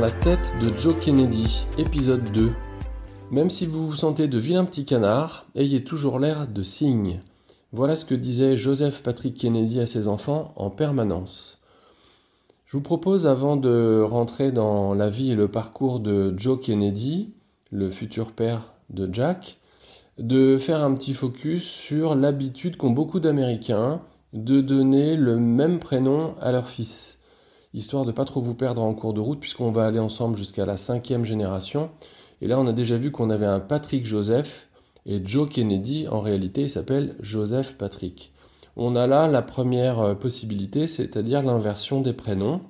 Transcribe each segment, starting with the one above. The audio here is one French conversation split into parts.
La tête de Joe Kennedy, épisode 2. Même si vous vous sentez de vilains petits canards, ayez toujours l'air de cygne. Voilà ce que disait Joseph Patrick Kennedy à ses enfants en permanence. Je vous propose, avant de rentrer dans la vie et le parcours de Joe Kennedy, le futur père de Jack, de faire un petit focus sur l'habitude qu'ont beaucoup d'Américains de donner le même prénom à leur fils, histoire de pas trop vous perdre en cours de route, puisqu'on va aller ensemble jusqu'à la cinquième génération. Et là, on a déjà vu qu'on avait un Patrick Joseph, et Joe Kennedy, en réalité, il s'appelle Joseph Patrick. On a là la première euh, possibilité, c'est-à-dire l'inversion des prénoms.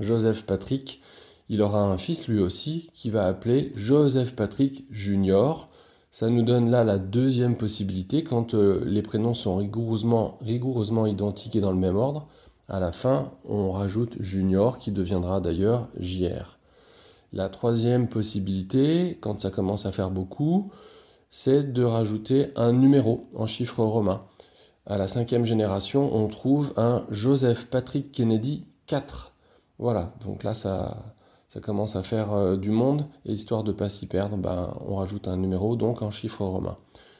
Joseph Patrick, il aura un fils lui aussi, qui va appeler Joseph Patrick Junior, ça nous donne là la deuxième possibilité quand euh, les prénoms sont rigoureusement, rigoureusement identiques et dans le même ordre. À la fin, on rajoute Junior qui deviendra d'ailleurs JR. La troisième possibilité, quand ça commence à faire beaucoup, c'est de rajouter un numéro en chiffre romain. À la cinquième génération, on trouve un Joseph Patrick Kennedy 4. Voilà, donc là ça, commence à faire euh, du monde, et histoire de ne pas s'y perdre, ben, on rajoute un numéro, donc en chiffre romain.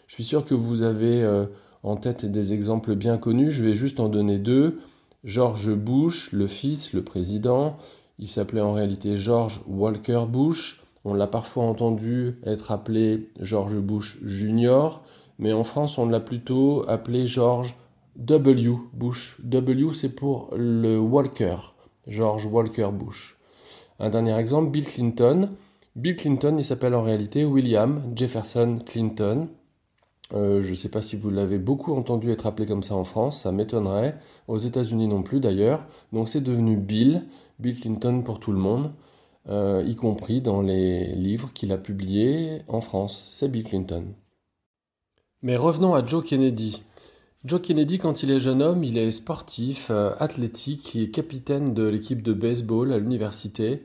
Je suis sûr que vous avez euh, en tête des exemples bien connus, je vais juste en donner deux. George Bush, le fils, le président, il s'appelait en réalité George Walker Bush. On l'a parfois entendu être appelé George Bush Jr., mais en France on l'a plutôt appelé George W. Bush. W c'est pour le Walker, George Walker Bush. Un dernier exemple, Bill Clinton. Bill Clinton, il s'appelle en réalité William Jefferson Clinton. Euh, je ne sais pas si vous l'avez beaucoup entendu être appelé comme ça en France, ça m'étonnerait. Aux États-Unis non plus d'ailleurs. Donc c'est devenu Bill, Bill Clinton pour tout le monde, euh, y compris dans les livres qu'il a publiés en France. C'est Bill Clinton. Mais revenons à Joe Kennedy. Joe Kennedy, quand il est jeune homme, il est sportif, euh, athlétique, il est capitaine de l'équipe de baseball à l'université.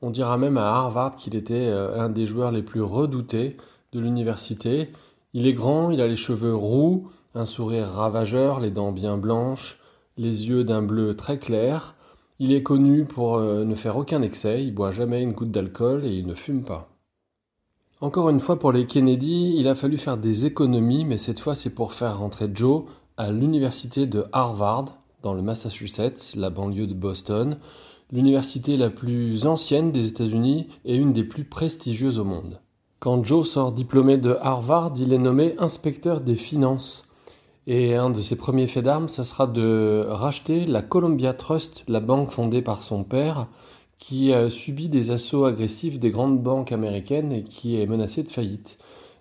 On dira même à Harvard qu'il était un des joueurs les plus redoutés de l'université. Il est grand, il a les cheveux roux, un sourire ravageur, les dents bien blanches, les yeux d'un bleu très clair. Il est connu pour euh, ne faire aucun excès, il boit jamais une goutte d'alcool et il ne fume pas. Encore une fois, pour les Kennedy, il a fallu faire des économies, mais cette fois c'est pour faire rentrer Joe à l'université de Harvard, dans le Massachusetts, la banlieue de Boston, l'université la plus ancienne des États-Unis et une des plus prestigieuses au monde. Quand Joe sort diplômé de Harvard, il est nommé inspecteur des finances. Et un de ses premiers faits d'armes, ça sera de racheter la Columbia Trust, la banque fondée par son père, qui a subi des assauts agressifs des grandes banques américaines et qui est menacé de faillite.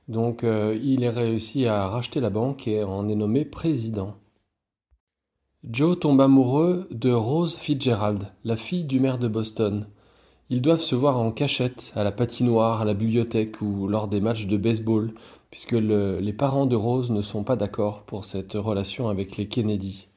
Donc euh, il est réussi à racheter la banque et en est nommé président. Joe tombe amoureux de Rose Fitzgerald, la fille du maire de Boston. Ils doivent se voir en cachette, à la patinoire, à la bibliothèque ou lors des matchs de baseball, puisque les parents de Rose ne sont pas d'accord pour cette relation avec les Kennedy.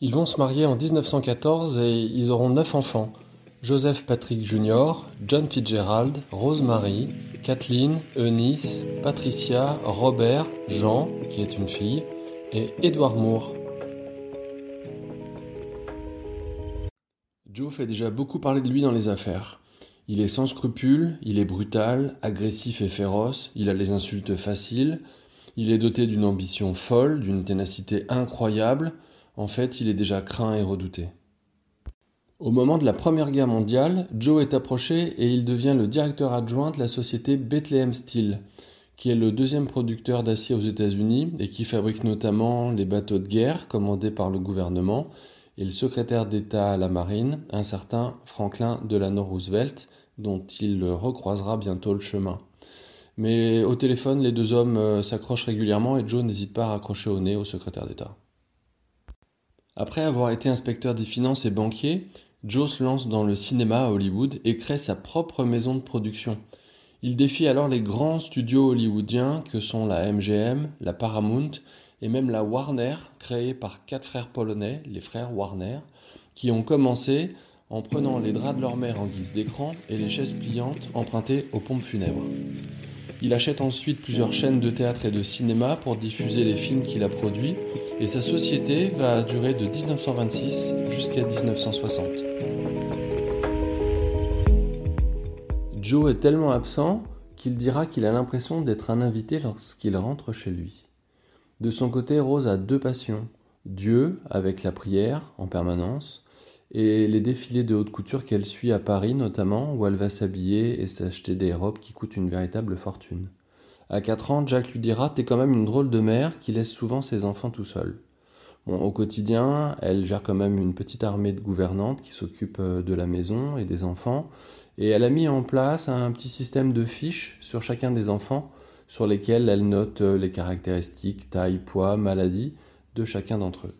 Ils vont se marier en 1914 et ils auront neuf enfants. Joseph Patrick Jr., John Fitzgerald, Rosemary, Kathleen, Eunice, Patricia, Robert, Jean, qui est une fille, et Edward Moore. Joe fait déjà beaucoup parler de lui dans les affaires. Il est sans scrupules, il est brutal, agressif et féroce, il a les insultes faciles, il est doté d'une ambition folle, d'une ténacité incroyable, en fait, il est déjà craint et redouté. Au moment de la Première Guerre mondiale, Joe est approché et il devient le directeur adjoint de la société Bethlehem Steel, qui est le deuxième producteur d'acier aux États-Unis et qui fabrique notamment les bateaux de guerre commandés par le gouvernement, et le secrétaire d'État à la marine, un certain Franklin Delano Roosevelt, dont il recroisera bientôt le chemin. Mais au téléphone, les deux hommes euh, s'accrochent régulièrement et Joe n'hésite pas à raccrocher au nez au secrétaire d'État. Après avoir été inspecteur des finances et banquier, Joe se lance dans le cinéma à Hollywood et crée sa propre maison de production. Il défie alors les grands studios hollywoodiens que sont la MGM, la Paramount et même la Warner, créée par quatre frères polonais, les frères Warner, qui ont commencé en prenant les draps de leur mère en guise d'écran et les chaises pliantes empruntées aux pompes funèbres. Il achète ensuite plusieurs chaînes de théâtre et de cinéma pour diffuser les films qu'il a produits, et sa société va durer de 1926 jusqu'à 1960. Joe est tellement absent qu'il dira qu'il a l'impression d'être un invité lorsqu'il rentre chez lui. De son côté, Rose a deux passions. Dieu, avec la prière en permanence, et les défilés de haute couture qu'elle suit à Paris notamment, où elle va s'habiller et s'acheter des robes qui coûtent une véritable fortune. À 4 ans, Jack lui dira T'es quand même une drôle de mère qui laisse souvent ses enfants tout seuls. Au quotidien, elle gère quand même une petite armée de gouvernantes qui s'occupent euh, de la maison et des enfants, et elle a mis en place un petit système de fiches sur chacun des enfants, sur lesquels elle note euh, les caractéristiques, taille, poids, maladie de chacun d'entre eux.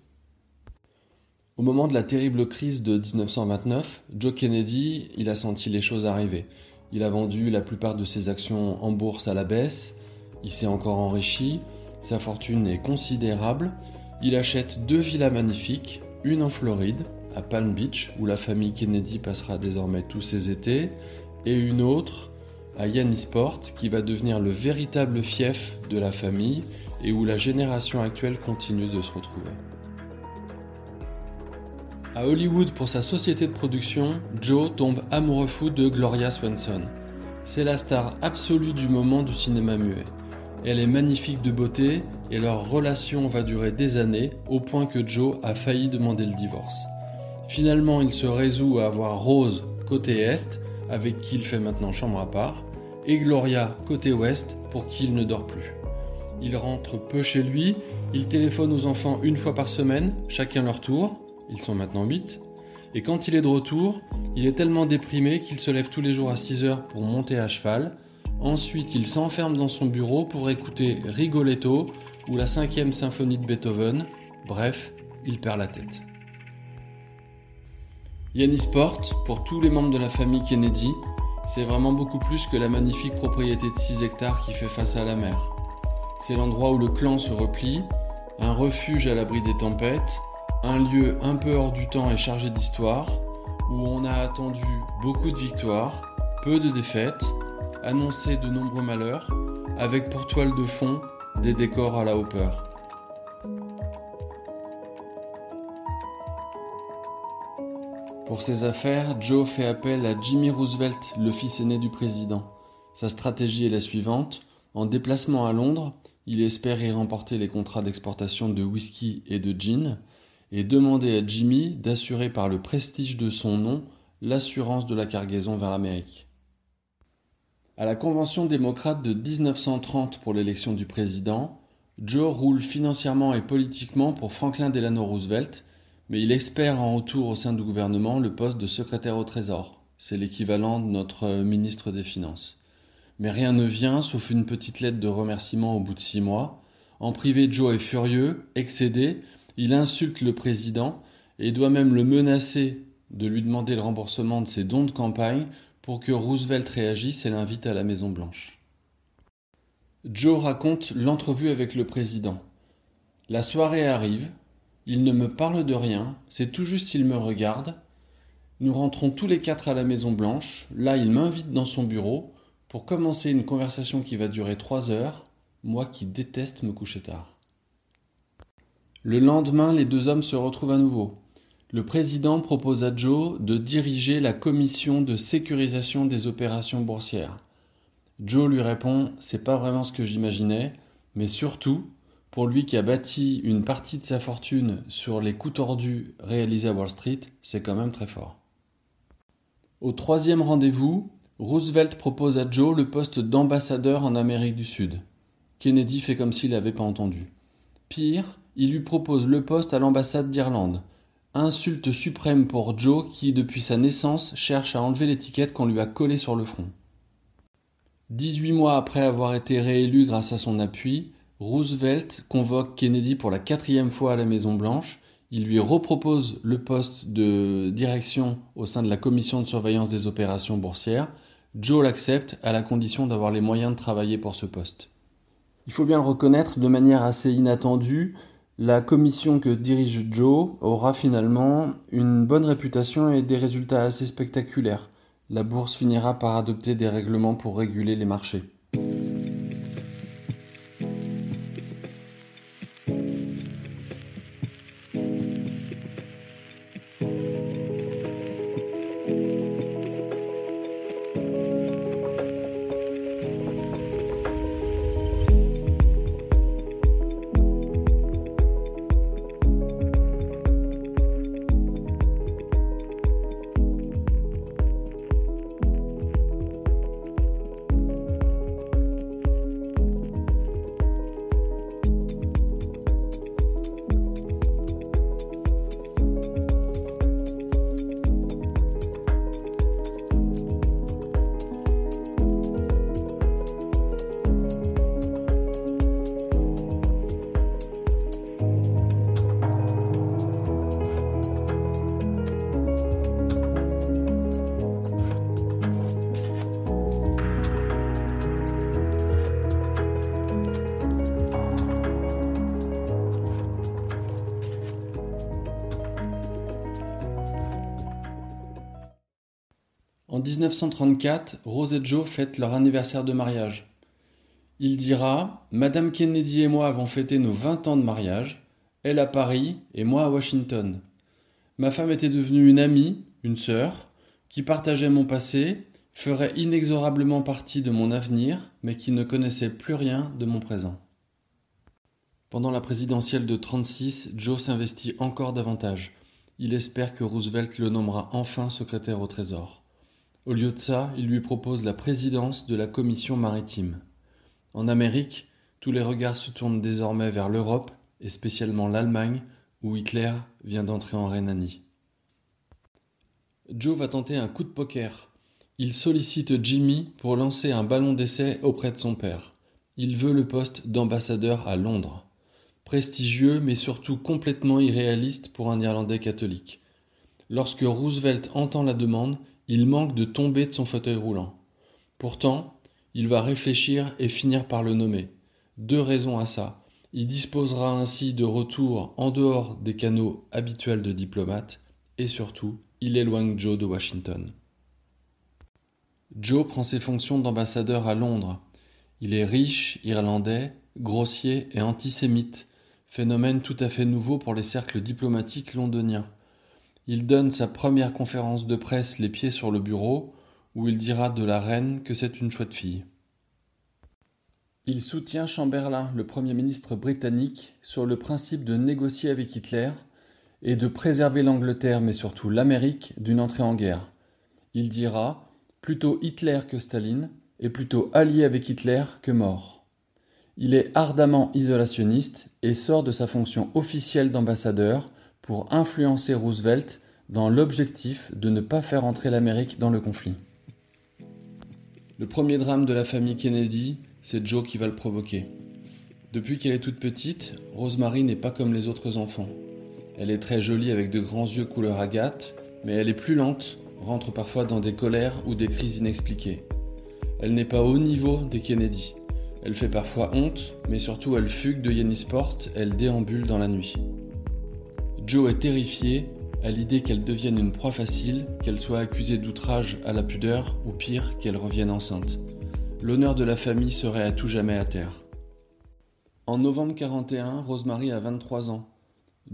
Au moment de la terrible crise de 1929, Joe Kennedy, il a senti les choses arriver. Il a vendu la plupart de ses actions en bourse à la baisse, il s'est encore enrichi, sa fortune est considérable, il achète deux villas magnifiques, une en Floride, à Palm Beach, où la famille Kennedy passera désormais tous ses étés, et une autre à Yannisport, qui va devenir le véritable fief de la famille et où la génération actuelle continue de se retrouver. À Hollywood pour sa société de production, Joe tombe amoureux fou de Gloria Swanson. C'est la star absolue du moment du cinéma muet. Elle est magnifique de beauté et leur relation va durer des années au point que Joe a failli demander le divorce. Finalement, il se résout à avoir Rose côté Est, avec qui il fait maintenant chambre à part, et Gloria côté Ouest, pour qui il ne dort plus. Il rentre peu chez lui, il téléphone aux enfants une fois par semaine, chacun leur tour, ils sont maintenant 8, et quand il est de retour, il est tellement déprimé qu'il se lève tous les jours à 6 heures pour monter à cheval. Ensuite, il s'enferme dans son bureau pour écouter Rigoletto ou la cinquième symphonie de Beethoven. Bref, il perd la tête. Yannis Sport, pour tous les membres de la famille Kennedy, c'est vraiment beaucoup plus que la magnifique propriété de 6 hectares qui fait face à la mer. C'est l'endroit où le clan se replie, un refuge à l'abri des tempêtes, un lieu un peu hors du temps et chargé d'histoire, où on a attendu beaucoup de victoires, peu de défaites, annoncé de nombreux malheurs, avec pour toile de fond des décors à la Hopper. Pour ses affaires, Joe fait appel à Jimmy Roosevelt, le fils aîné du président. Sa stratégie est la suivante. En déplacement à Londres, il espère y remporter les contrats d'exportation de whisky et de gin, et demander à Jimmy d'assurer par le prestige de son nom l'assurance de la cargaison vers l'Amérique. À la convention démocrate de 1930 pour l'élection du président, Joe roule financièrement et politiquement pour Franklin Delano Roosevelt, mais il espère en retour au sein du gouvernement le poste de secrétaire au Trésor. C'est l'équivalent de notre ministre des Finances. Mais rien ne vient sauf une petite lettre de remerciement au bout de six mois. En privé, Joe est furieux, excédé, il insulte le président et doit même le menacer de lui demander le remboursement de ses dons de campagne pour que Roosevelt réagisse et l'invite à la Maison Blanche. Joe raconte l'entrevue avec le président. La soirée arrive, il ne me parle de rien, c'est tout juste s'il me regarde. Nous rentrons tous les quatre à la Maison Blanche, là il m'invite dans son bureau pour commencer une conversation qui va durer trois heures, moi qui déteste me coucher tard. Le lendemain, les deux hommes se retrouvent à nouveau. Le président propose à Joe de diriger la commission de sécurisation des opérations boursières. Joe lui répond C'est pas vraiment ce que j'imaginais, mais surtout, pour lui qui a bâti une partie de sa fortune sur les coups tordus réalisés à Wall Street, c'est quand même très fort. Au troisième rendez-vous, Roosevelt propose à Joe le poste d'ambassadeur en Amérique du Sud. Kennedy fait comme s'il n'avait pas entendu. Pire, il lui propose le poste à l'ambassade d'Irlande. Insulte suprême pour Joe qui, depuis sa naissance, cherche à enlever l'étiquette qu'on lui a collée sur le front. 18 mois après avoir été réélu grâce à son appui, Roosevelt convoque Kennedy pour la quatrième fois à la Maison Blanche. Il lui repropose le poste de direction au sein de la commission de surveillance des opérations boursières. Joe l'accepte à la condition d'avoir les moyens de travailler pour ce poste. Il faut bien le reconnaître, de manière assez inattendue, la commission que dirige Joe aura finalement une bonne réputation et des résultats assez spectaculaires. La bourse finira par adopter des règlements pour réguler les marchés. En 1934, Rose et Joe fêtent leur anniversaire de mariage. Il dira Madame Kennedy et moi avons fêté nos 20 ans de mariage, elle à Paris et moi à Washington. Ma femme était devenue une amie, une sœur, qui partageait mon passé, ferait inexorablement partie de mon avenir, mais qui ne connaissait plus rien de mon présent. Pendant la présidentielle de 36, Joe s'investit encore davantage. Il espère que Roosevelt le nommera enfin secrétaire au Trésor. Au lieu de ça, il lui propose la présidence de la commission maritime. En Amérique, tous les regards se tournent désormais vers l'Europe, et spécialement l'Allemagne, où Hitler vient d'entrer en Rhénanie. Joe va tenter un coup de poker. Il sollicite Jimmy pour lancer un ballon d'essai auprès de son père. Il veut le poste d'ambassadeur à Londres. Prestigieux, mais surtout complètement irréaliste pour un Irlandais catholique. Lorsque Roosevelt entend la demande, il manque de tomber de son fauteuil roulant. Pourtant, il va réfléchir et finir par le nommer. Deux raisons à ça. Il disposera ainsi de retour en dehors des canaux habituels de diplomate et surtout, il éloigne Joe de Washington. Joe prend ses fonctions d'ambassadeur à Londres. Il est riche, irlandais, grossier et antisémite, phénomène tout à fait nouveau pour les cercles diplomatiques londoniens. Il donne sa première conférence de presse les pieds sur le bureau, où il dira de la reine que c'est une chouette fille. Il soutient Chamberlain, le Premier ministre britannique, sur le principe de négocier avec Hitler et de préserver l'Angleterre, mais surtout l'Amérique, d'une entrée en guerre. Il dira plutôt Hitler que Staline, et plutôt allié avec Hitler que mort. Il est ardemment isolationniste et sort de sa fonction officielle d'ambassadeur pour influencer Roosevelt dans l'objectif de ne pas faire entrer l'Amérique dans le conflit. Le premier drame de la famille Kennedy, c'est Joe qui va le provoquer. Depuis qu'elle est toute petite, Rosemary n'est pas comme les autres enfants. Elle est très jolie avec de grands yeux couleur agate, mais elle est plus lente, rentre parfois dans des colères ou des crises inexpliquées. Elle n'est pas au niveau des Kennedy. Elle fait parfois honte, mais surtout elle fugue de Yennisport, elle déambule dans la nuit. Joe est terrifiée à l'idée qu'elle devienne une proie facile, qu'elle soit accusée d'outrage à la pudeur ou pire, qu'elle revienne enceinte. L'honneur de la famille serait à tout jamais à terre. En novembre 41, Rosemary a 23 ans.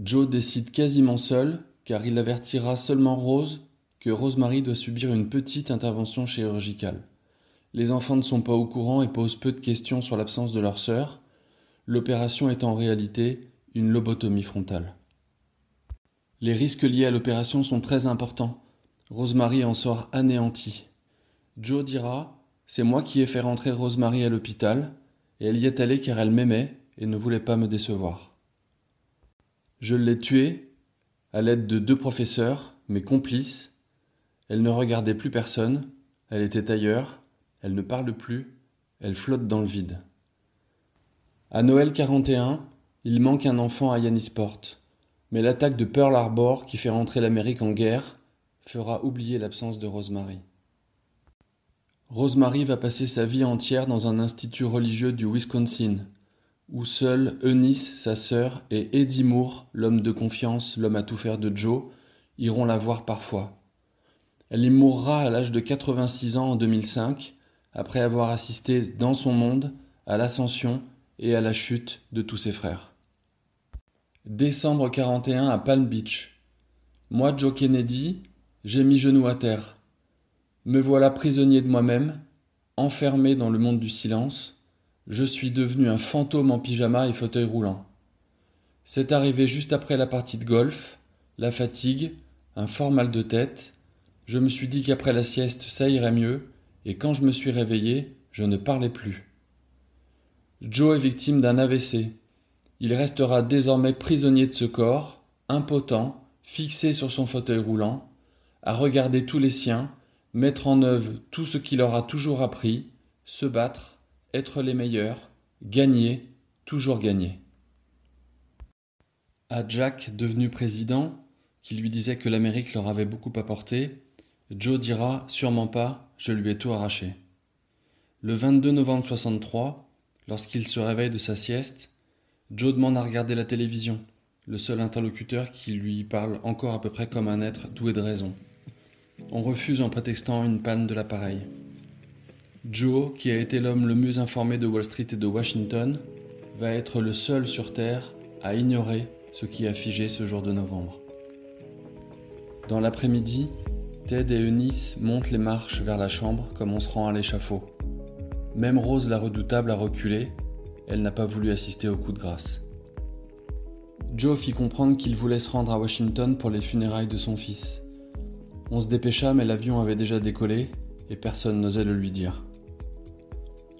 Joe décide quasiment seul, car il avertira seulement Rose que Rosemary doit subir une petite intervention chirurgicale. Les enfants ne sont pas au courant et posent peu de questions sur l'absence de leur sœur, l'opération est en réalité une lobotomie frontale. Les risques liés à l'opération sont très importants. Rosemary en sort anéantie. Joe dira C'est moi qui ai fait rentrer Rosemary à l'hôpital, et elle y est allée car elle m'aimait et ne voulait pas me décevoir. Je l'ai tuée à l'aide de deux professeurs, mes complices. Elle ne regardait plus personne, elle était ailleurs, elle ne parle plus, elle flotte dans le vide. À Noël 41, il manque un enfant à Yannisport. Mais l'attaque de Pearl Harbor, qui fait rentrer l'Amérique en guerre, fera oublier l'absence de Rosemary. Rosemary va passer sa vie entière dans un institut religieux du Wisconsin, où seuls Eunice, sa sœur, et Eddie Moore, l'homme de confiance, l'homme à tout faire de Joe, iront la voir parfois. Elle y mourra à l'âge de 86 ans en 2005, après avoir assisté dans son monde à l'ascension et à la chute de tous ses frères. Décembre 41 à Palm Beach. Moi, Joe Kennedy, j'ai mis genou à terre. Me voilà prisonnier de moi-même, enfermé dans le monde du silence. Je suis devenu un fantôme en pyjama et fauteuil roulant. C'est arrivé juste après la partie de golf, la fatigue, un fort mal de tête. Je me suis dit qu'après la sieste, ça irait mieux, et quand je me suis réveillé, je ne parlais plus. Joe est victime d'un AVC, il restera désormais prisonnier de ce corps, impotent, fixé sur son fauteuil roulant, à regarder tous les siens, mettre en œuvre tout ce qu'il aura toujours appris, se battre, être les meilleurs, gagner, toujours gagner. À Jack, devenu président, qui lui disait que l'Amérique leur avait beaucoup apporté, Joe dira Sûrement pas, je lui ai tout arraché. Le 22 novembre 63, lorsqu'il se réveille de sa sieste, Joe demande à regarder la télévision, le seul interlocuteur qui lui parle encore à peu près comme un être doué de raison. On refuse en prétextant une panne de l'appareil. Joe, qui a été l'homme le mieux informé de Wall Street et de Washington, va être le seul sur Terre à ignorer ce qui a figé ce jour de novembre. Dans l'après-midi, Ted et Eunice montent les marches vers la chambre comme on se rend à l'échafaud. Même Rose la redoutable a reculé, elle n'a pas voulu assister au coup de grâce. Joe fit comprendre qu'il voulait se rendre à Washington pour les funérailles de son fils. On se dépêcha mais l'avion avait déjà décollé et personne n'osait le lui dire.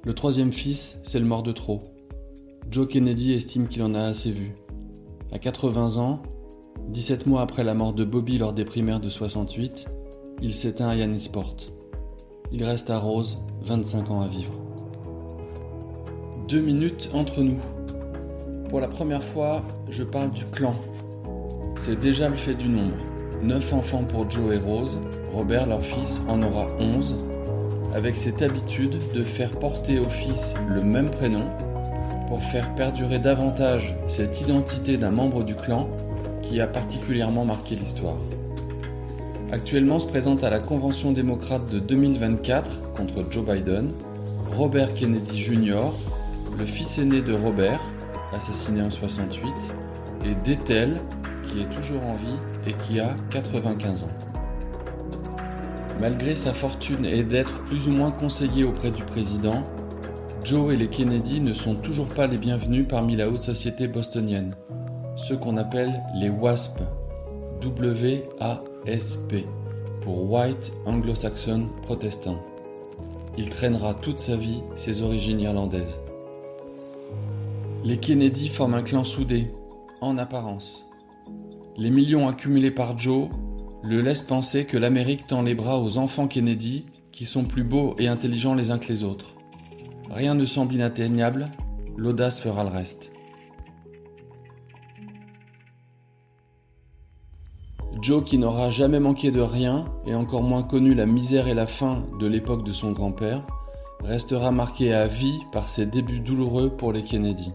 Le troisième fils, c'est le mort de trop. Joe Kennedy estime qu'il en a assez vu. À 80 ans, 17 mois après la mort de Bobby lors des primaires de 68, il s'éteint à Yannisport. Il reste à Rose, 25 ans à vivre. Deux minutes entre nous. Pour la première fois, je parle du clan. C'est déjà le fait du nombre. 9 enfants pour Joe et Rose, Robert, leur fils, en aura 11, avec cette habitude de faire porter au fils le même prénom pour faire perdurer davantage cette identité d'un membre du clan qui a particulièrement marqué l'histoire. Actuellement se présente à la Convention démocrate de 2024 contre Joe Biden Robert Kennedy Jr., le fils aîné de Robert, assassiné en 68, et Dethel, qui est toujours en vie et qui a 95 ans. Malgré sa fortune et d'être plus ou moins conseillé auprès du président, Joe et les Kennedy ne sont toujours pas les bienvenus parmi la haute société bostonienne, ceux qu'on appelle les WASP, W-A-S-P, pour White Anglo-Saxon Protestant. Il traînera toute sa vie ses origines irlandaises. Les Kennedy forment un clan soudé, en apparence. Les millions accumulés par Joe le laissent penser que l'Amérique tend les bras aux enfants Kennedy qui sont plus beaux et intelligents les uns que les autres. Rien ne semble inatteignable, l'audace fera le reste. Joe, qui n'aura jamais manqué de rien et encore moins connu la misère et la faim de l'époque de son grand-père, restera marqué à vie par ses débuts douloureux pour les Kennedy.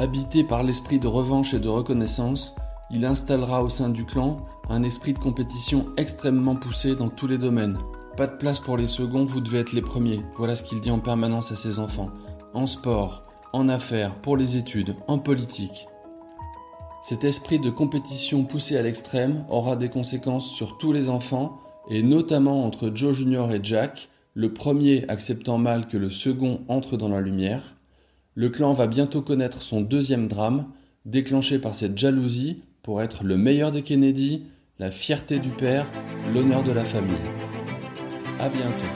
Habité par l'esprit de revanche et de reconnaissance, il installera au sein du clan un esprit de compétition extrêmement poussé dans tous les domaines. Pas de place pour les seconds, vous devez être les premiers. Voilà ce qu'il dit en permanence à ses enfants. En sport, en affaires, pour les études, en politique. Cet esprit de compétition poussé à l'extrême aura des conséquences sur tous les enfants, et notamment entre Joe Jr. et Jack, le premier acceptant mal que le second entre dans la lumière, le clan va bientôt connaître son deuxième drame, déclenché par cette jalousie pour être le meilleur des Kennedy, la fierté du père, l'honneur de la famille. À bientôt.